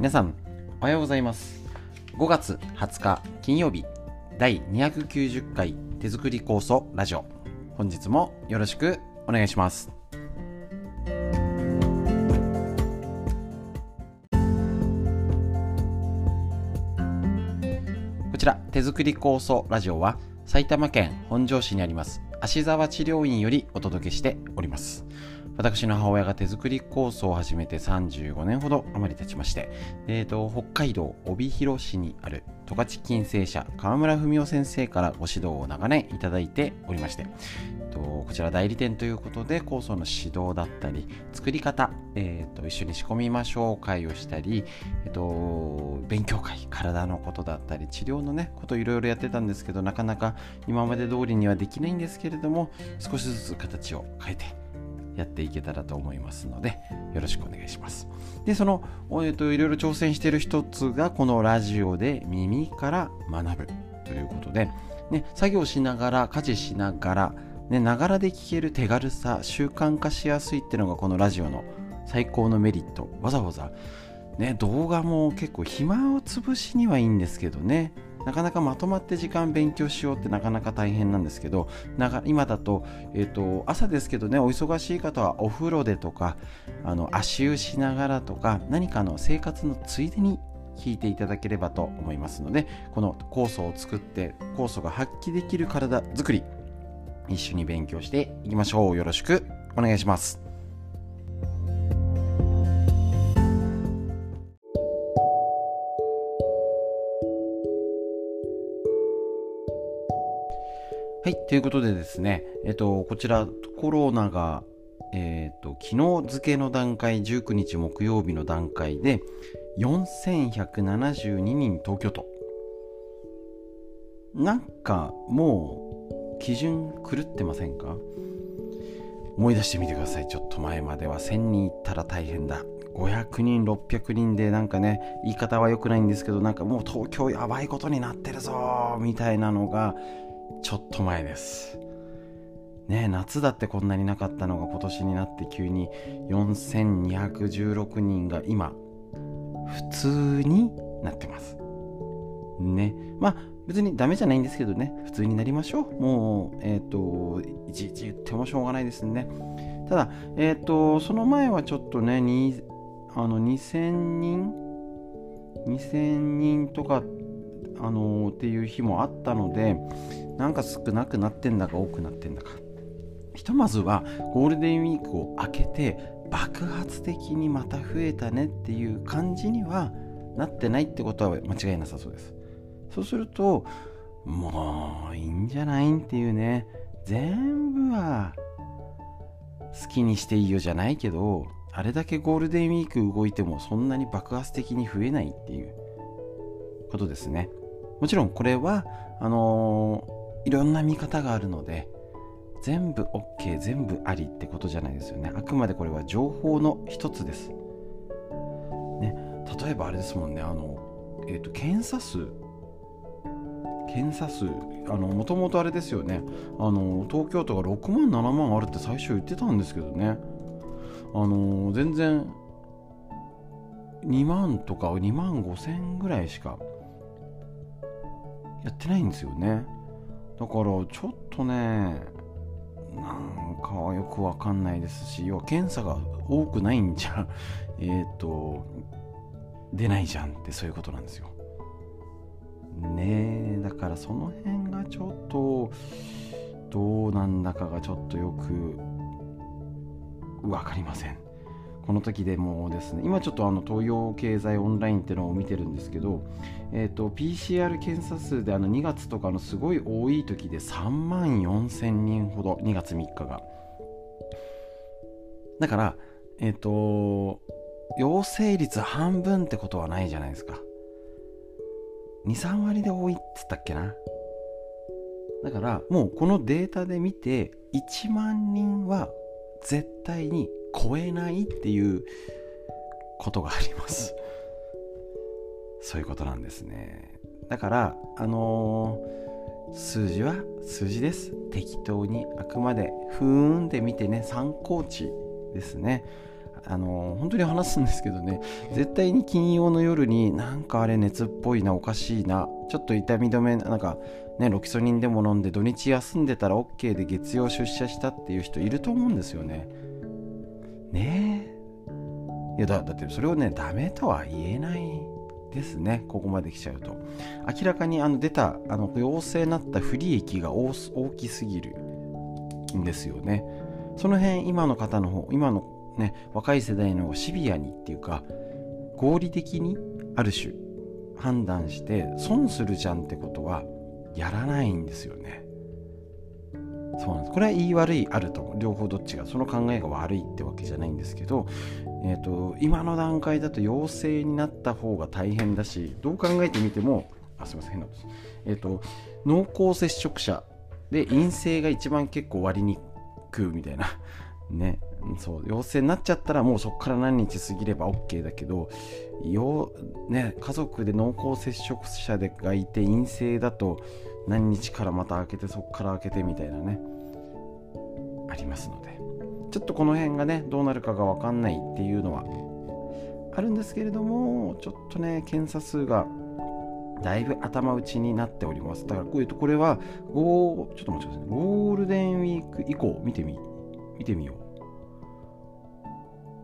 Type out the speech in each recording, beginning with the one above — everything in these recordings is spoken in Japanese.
皆さんおはようございます。5月20日金曜日第290回手作り構想ラジオ。本日もよろしくお願いします。こちら手作り構想ラジオは埼玉県本庄市にあります芦沢治療院よりお届けしております。私の母親が手作り構想を始めて35年ほど余り経ちまして、えーと、北海道帯広市にある十勝金星社河村文夫先生からご指導を長年いただいておりまして、えーと、こちら代理店ということで構想の指導だったり作り方、えーと、一緒に仕込みましょう会をしたり、えー、と勉強会体のことだったり治療のねこといろいろやってたんですけどなかなか今まで通りにはできないんですけれども少しずつ形を変えてやっていけたらと思いますので、よろしくお願いします。で、その、えーと、いろいろ挑戦している一つが、このラジオで耳から学ぶということで、ね、作業しながら、家事しながら、ね、ながらで聞ける手軽さ、習慣化しやすいっていうのがこのラジオの最高のメリット。わざわざ、ね、動画も結構暇を潰しにはいいんですけどね、なかなかまとまって時間勉強しようってなかなか大変なんですけど今だと,、えーと、朝ですけどねお忙しい方はお風呂でとかあの足湯しながらとか何かの生活のついでに聞いていただければと思いますのでこの酵素を作って酵素が発揮できる体づくり一緒に勉強していきましょう。よろしくお願いします。はい、ということでですね、えっと、こちらコロナが、えっと、昨日付の段階、19日木曜日の段階で、4172人東京都。なんかもう基準狂ってませんか？思い出してみてください。ちょっと前までは1000人いったら大変だ。500人、600人でなんかね、言い方は良くないんですけど、なんかもう東京やばいことになってるぞみたいなのがちょっと前です。ね夏だってこんなになかったのが今年になって急に4216人が今普通になってます。ねまあ別にダメじゃないんですけどね普通になりましょう。もうえっ、ー、といちいち言ってもしょうがないですね。ただえっ、ー、とその前はちょっとねにあの2000人2000人とかっあのー、っていう日もあったのでなんか少なくなってんだか多くなってんだか。ひとまずはゴールデンウィークを明けて爆発的にまた増えたねっていう感じにはなってないってことは間違いなさそうです。そうするともういいんじゃないんっていうね。全部は好きにしていいよじゃないけどあれだけゴールデンウィーク動いてもそんなに爆発的に増えないっていうことですね。もちろんこれはあのーいろんな見方があるので全部 OK 全部ありってことじゃないですよね。あくまでこれは情報の一つです、ね、例えばあれですもんねあの、えーと、検査数。検査数。もともとあれですよね。あの東京都が6万7万あるって最初言ってたんですけどね。あの全然2万とか2万5千ぐらいしかやってないんですよね。だからちょっとねなんかよくわかんないですし要は検査が多くないんじゃ えっと出ないじゃんってそういうことなんですよ。ねえだからその辺がちょっとどうなんだかがちょっとよく分かりません。この時でもですね今ちょっとあの東洋経済オンラインっていうのを見てるんですけど、えーと、PCR 検査数であの2月とかのすごい多い時で3万4千人ほど2月3日が。だからえっ、ー、と陽性率半分ってことはないじゃないですか。23割で多いっつったっけな。だからもうこのデータで見て1万人は絶対に超えないっていうことがあります。そういうことなんですね。だからあのー、数字は数字です。適当にあくまでふーんで見てね参考値ですね。あの本当に話すんですけどね。絶対に金曜の夜になんかあれ熱っぽいなおかしいなちょっと痛み止めなんかねロキソニンでも飲んで土日休んでたら OK で月曜出社したっていう人いると思うんですよね。ね。えいやだだってそれをねダメとは言えないですね。ここまで来ちゃうと。明らかにあの出たあの陽性になった不利益が大きすぎるんですよね。その辺今の方の方今のね若い世代の方シビアにっていうか合理的にある種判断して損するじゃんってことはやらないんですよね。そうなんです。これは言い悪いあると両方どっちがその考えが悪いってわけじゃないんですけど、えーと、今の段階だと陽性になった方が大変だしどう考えてみてもあすいません変なことです。え、ー、と濃厚接触者で陰性が一番結構割りにくみたいな。ね。そう。陽性になっちゃったらもうそこから何日過ぎれば OK だけどよ、ね、家族で濃厚接触者がいて陰性だと何日からまた開けてそこから開けてみたいなね。ありますので。ちょっとこの辺がねどうなるかが分かんないっていうのはあるんですけれどもちょっとね検査数がだいぶ頭打ちになっております。だからこういうとこれはゴーちょっと待ってくださいゴールデンウィーク以降見てみ見てみよう。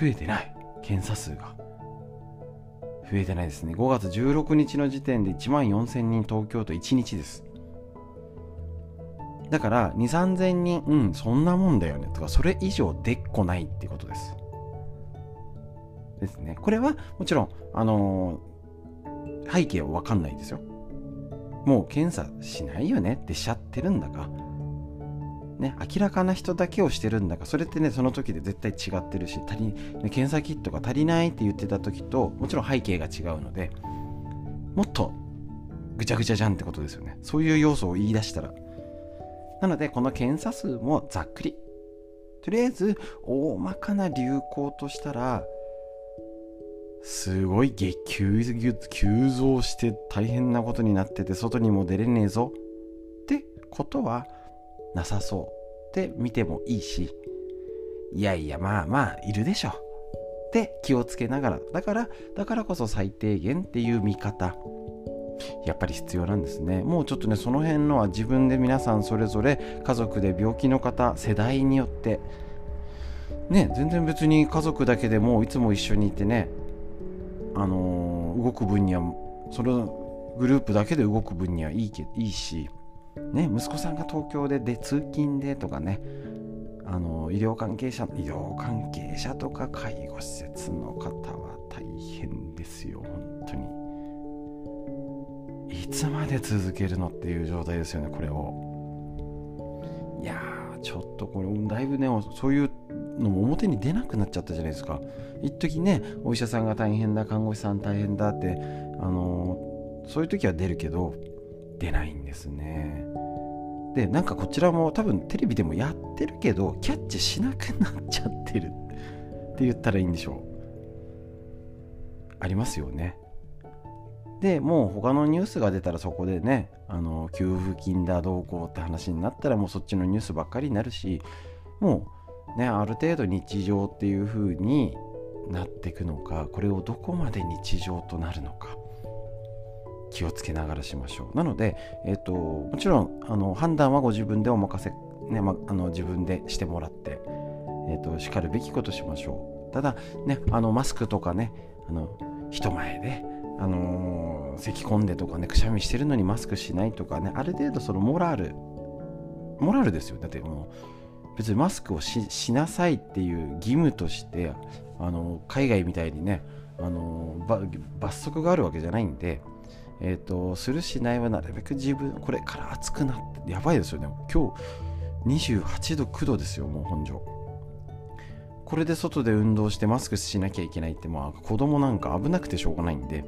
増えてない。検査数が。増えてないですね。5月16日の時点で1万4000人東京都1日です。だから2 3 0 0人うん。そんなもんだよね。とかそれ以上でっこないっていうことです。ですね。これはもちろんあのー、背景は分かんないですよ。もう検査しないよね。ってしちゃってるんだかね、明らかな人だけをしてるんだかそれってねその時で絶対違ってるし足り、ね、検査キットが足りないって言ってた時ともちろん背景が違うのでもっとぐちゃぐちゃじゃんってことですよね。そういう要素を言い出したらなのでこの検査数もざっくり。とりあえず大まかな流行としたらすごい激急急増して大変なことになってて外にも出れねえぞ。ってことはなさそう。って見てもいいし。いやいやまあまあいるでしょ。って気をつけながら。だからだからこそ最低限っていう見方。やっぱり必要なんですね。もうちょっとねその辺のは自分で皆さんそれぞれ家族で病気の方世代によってね全然別に家族だけでもいつも一緒にいてねあのー、動く分にはそのグループだけで動く分にはいいけいいしね、息子さんが東京でで通勤でとかねあの医療関係者医療関係者とか介護施設の方は大変ですよ本当に。いつまで続けるのっていう状態ですよねこれを。いやーちょっとこれだいぶねそういうのも表に出なくなっちゃったじゃないですか。一時ねお医者さんが大変だ看護師さん大変だってあのそういう時は出るけど出ないんですね。でなんかこちらも多分テレビでもやってるけどキャッチしなくなっちゃってるって言ったらいいんでしょう。ありますよね。でもう他のニュースが出たらそこでねあの給付金だどうこうって話になったらもうそっちのニュースばっかりになるしもうねある程度日常っていう風になっていくのかこれをどこまで日常となるのか気をつけながらしましょう。なので、えーと、もちろんあの判断はご自分でお任せ、ねま、あの自分でしてもらって、えーと、しかるべきことしましょう。ただ、ね、あのマスクとかねあの人前で、あのー、咳込んでとかねくしゃみしてるのにマスクしないとかねある程度そのモラルモラルですよだってもう別にマスクをしなさいっていう義務としてあの海外みたいにねあの罰則があるわけじゃないんでえっ、ー、と、するしないはなるべく自分、これから暑くなって、やばいですよね。今日28度、9度ですよ、もう本庄。これで外で運動してマスクしなきゃいけないって、まあ子供なんか危なくてしょうがないんで、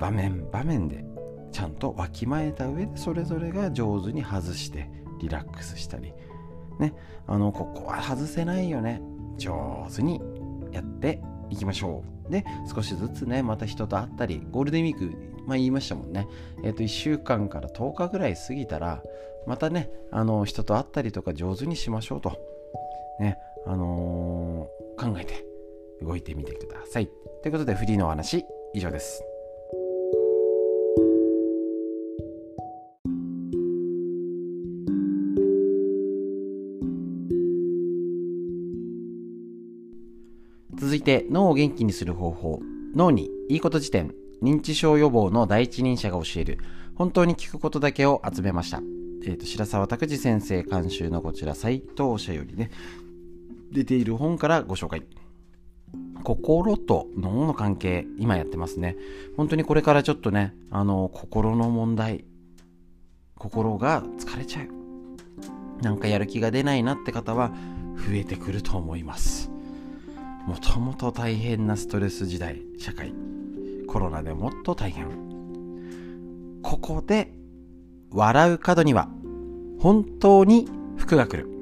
場面、場面でちゃんとわきまえた上でそれぞれが上手に外してリラックスしたり、ね、あの、ここは外せないよね。上手にやっていきましょう。で、少しずつね、また人と会ったり、ゴールデンウィークまあ、言いましたもんね。えっ、ー、と、1週間から10日ぐらい過ぎたら、またね、あの、人と会ったりとか上手にしましょうと、ね、あのー、考えて動いてみてください。ということでフリーのお話以上です。続いて脳を元気にする方法脳にいいこと辞典認知症予防の第一人者が教える本当に聞くことだけを集めました。えっ、ー、と、白沢拓司先生監修のこちら、斎藤社よりね、出ている本からご紹介。心と脳の関係、今やってますね。本当にこれからちょっとね、あの、心の問題、心が疲れちゃう。なんかやる気が出ないなって方は増えてくると思います。もともと大変なストレス時代、社会。コロナでもっと大変。ここで笑う角には本当に服が来る。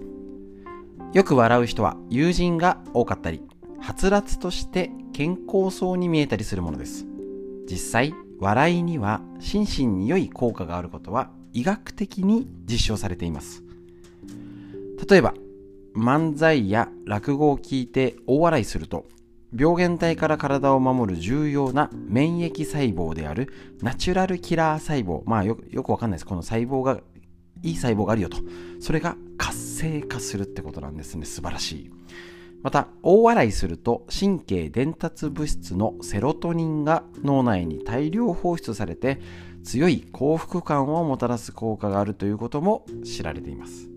よく笑う人は友人が多かったり、はつらつとして健康そうに見えたりするものです。実際、笑いには心身に良い効果があることは医学的に実証されています。例えば、漫才や落語を聞いて大笑いすると病原体から体を守る重要な免疫細胞であるナチュラルキラー細胞まあよくわかんないですこの細胞がいい細胞があるよと。それが活性化するってことなんですね。素晴らしい。また大笑いすると神経伝達物質のセロトニンが脳内に大量放出されて強い幸福感をもたらす効果があるということも知られています。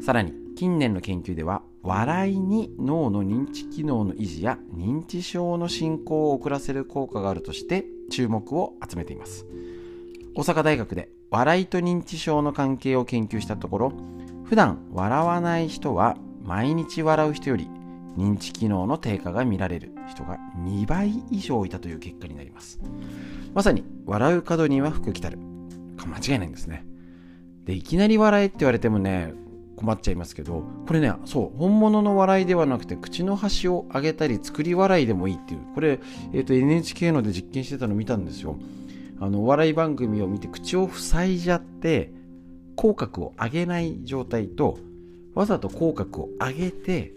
さらに近年の研究では笑いに脳の認知機能の維持や認知症の進行を遅らせる効果があるとして注目を集めています。大阪大学で笑いと認知症の関係を研究したところ普段笑わない人は毎日笑う人より認知機能の低下が見られる人が2倍以上いたという結果になります。まさに笑う角には福来たる。間違いないんですね。でいきなり笑えって言われてもね困っちゃいますけどこれねそう本物の笑いではなくて口の端を上げたり作り笑いでもいいっていう。これ、えーと、NHK ので実験してたの見たんですよ。あのお笑い番組を見て口を塞いじゃって口角を上げない状態とわざと口角を上げて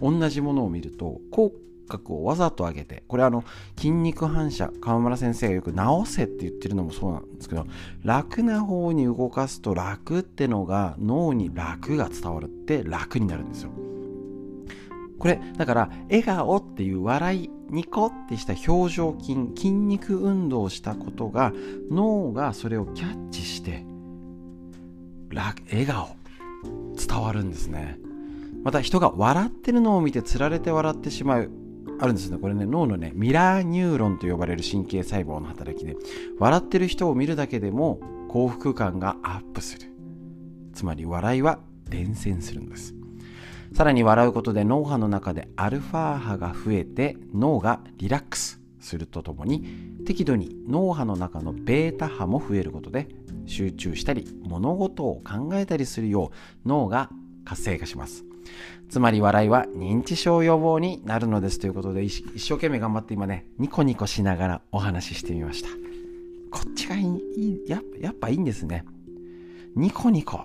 同じものを見ると口角をわざと上げてこれあの筋肉反射川村先生がよく直せって言ってるのもそうなんですけど楽な方に動かすと楽ってのが脳に楽が伝わるって楽になるんですよ。これだから笑顔っていう笑いニコってした表情筋筋肉運動をしたことが脳がそれをキャッチして笑顔伝わるんですねまた人が笑ってるのを見てつられて笑ってしまうあるんですね。これね、脳のね、ミラーニューロンと呼ばれる神経細胞の働きで、笑ってる人を見るだけでも幸福感がアップする。つまり笑いは伝染するんです。さらに笑うことで脳波の中でアルファ波が増えて脳がリラックスするとともに適度に脳波の中のベータ波も増えることで集中したり物事を考えたりするよう脳が活性化します。つまり笑いは認知症予防になるのですということで一生懸命頑張って今ねニコニコしながらお話ししてみました。こっちがいいややっぱいいんですね。ニコニコ。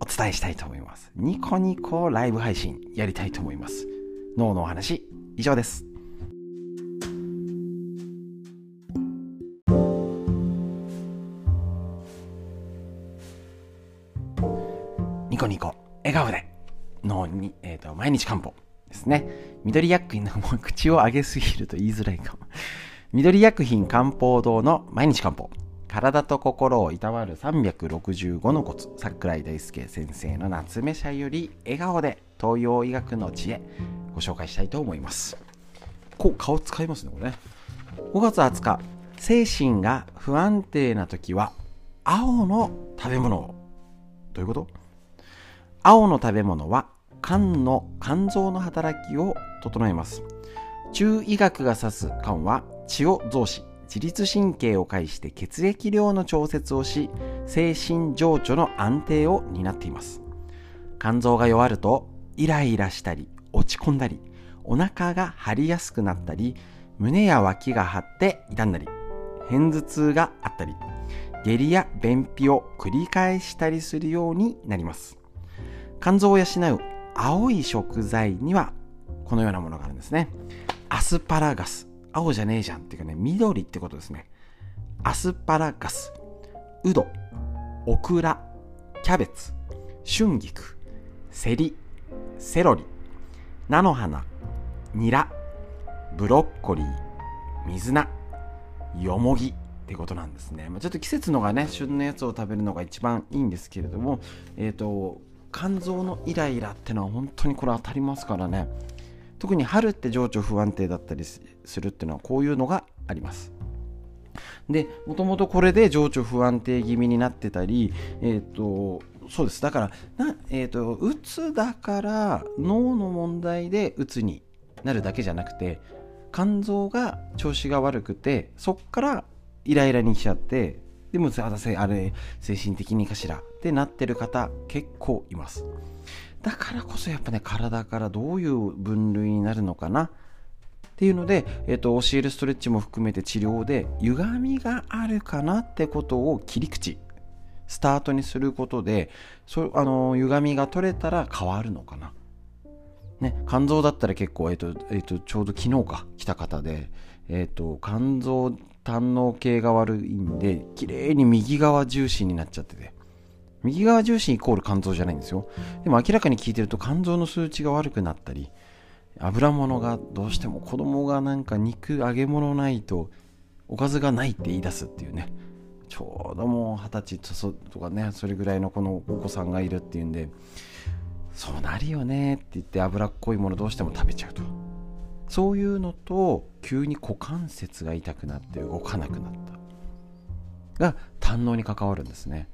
お伝えしたいと思いますニコニコライブ配信やりたいと思います脳のお話以上ですニコニコ笑顔でのに、えーと、毎日漢方ですね。緑薬品のもう口を上げすぎると言いづらいかも。緑薬品漢方堂の毎日漢方。体と心をいたわる365のコツ。桜井大輔先生の夏目社より笑顔で東洋医学の知恵。ご紹介したいと思います。こう顔使いますねこれ。ね5月20日。精神が不安定な時は青の食べ物を。どういうこと？青の食べ物は肝の肝臓の働きを整えます。中医学が指す肝は血を増し自律神経を介して血液量の調節をし精神情緒の安定を担っています。肝臓が弱るとイライラしたり落ち込んだりお腹が張りやすくなったり胸や脇が張って痛んだり片頭痛があったり下痢や便秘を繰り返したりするようになります。肝臓を養う青い食材にはこのようなものがあるんですね。アスパラガス。青じゃねえじゃんっていうかね、緑ってことですね。アスパラガス、ウド、オクラ、キャベツ、春菊、セリ、セロリ、菜の花、ニラ、ブロッコリー、水菜、よもぎってことなんですね。まあ、ちょっと季節のがね、旬のやつを食べるのが一番いいんですけれども、えっ、ー、と、肝臓のイライラってのは本当にこれ当たりますからね。特に春って情緒不安定だったりするっていうのはこういうのがあります。でもともとこれで情緒不安定気味になってたり、えっ、ー、とそうですだからな、えーと、うつだから脳の問題でうつになるだけじゃなくて肝臓が調子が悪くてそっからイライラに来ちゃってでもあれ精神的にかしらってなってる方結構いますだからこそやっぱね体からどういう分類になるのかな？っていうので、えーと、教えるストレッチも含めて治療で歪みがあるかなってことを切り口スタートにすることでそあの歪みが取れたら変わるのかな？ね、肝臓だったら結構、えーとえーと、ちょうど昨日か来た方で、えーと、肝臓胆の系が悪いんで綺麗に右側重心になっちゃってて右側重心イコール肝臓じゃないんですよ。でも明らかに聞いてると肝臓の数値が悪くなったり油物がどうしても子供がなんか肉揚げ物ないとおかずがないって言い出すっていうね。ちょうどもう二十歳とかねそれぐらいのこのお子さんがいるっていうんでそうなるよねって言って脂っこいものどうしても食べちゃうと。そういうのと急に股関節が痛くなって動かなくなった。が胆のに関わるんですね。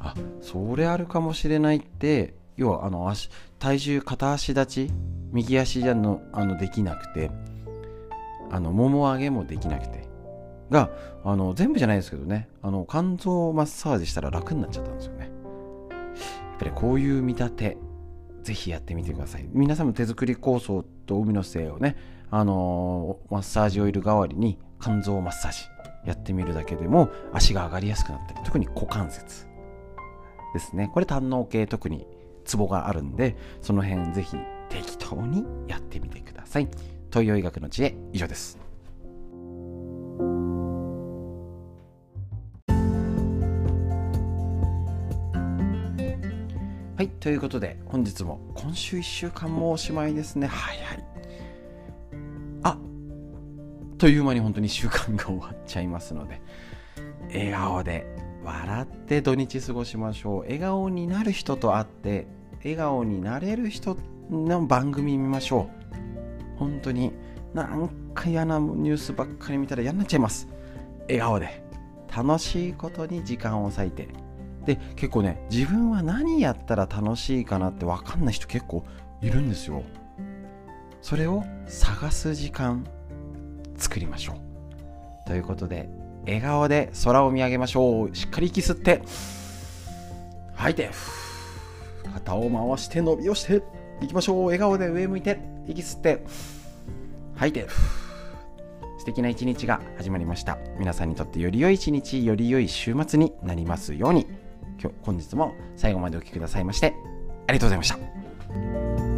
あそれあるかもしれないって要はあの足体重片足立ち右足じゃのあのできなくてあのもも上げもできなくて。があの全部じゃないですけどねあの肝臓マッサージしたら楽になっちゃったんですよね。やっぱりこういう見立てぜひやってみてください。皆さんも手作り構想と海の精をねあのマッサージオイル代わりに肝臓マッサージやってみるだけでも足が上がりやすくなったり特に股関節。ですねこれ胆の系特にツボがあるんでその辺ぜひ適当にやってみてください東洋医学の知恵以上ですはい、ということで本日も今週1週間もおしまいですね。はいはい。あという間に本当に週間が終わっちゃいますので、笑顔で笑って土日過ごしましょう。笑顔になる人と会って、笑顔になれる人の番組見ましょう。本当になんか嫌なニュースばっかり見たら嫌になっちゃいます。笑顔で楽しいことに時間を割いてで結構ね自分は何やったら楽しいかなって分かんない人結構いるんですよそれを探す時間作りましょうということで笑顔で空を見上げましょう。しっかり息吸って。吐いて。肩を回して伸びをして。いきましょう。笑顔で上向いて。息吸って。吐いて。素敵な一日が始まりました。皆さんにとってより良い一日より良い週末になりますように。今日本日も最後までお聴きくださいましてありがとうございました。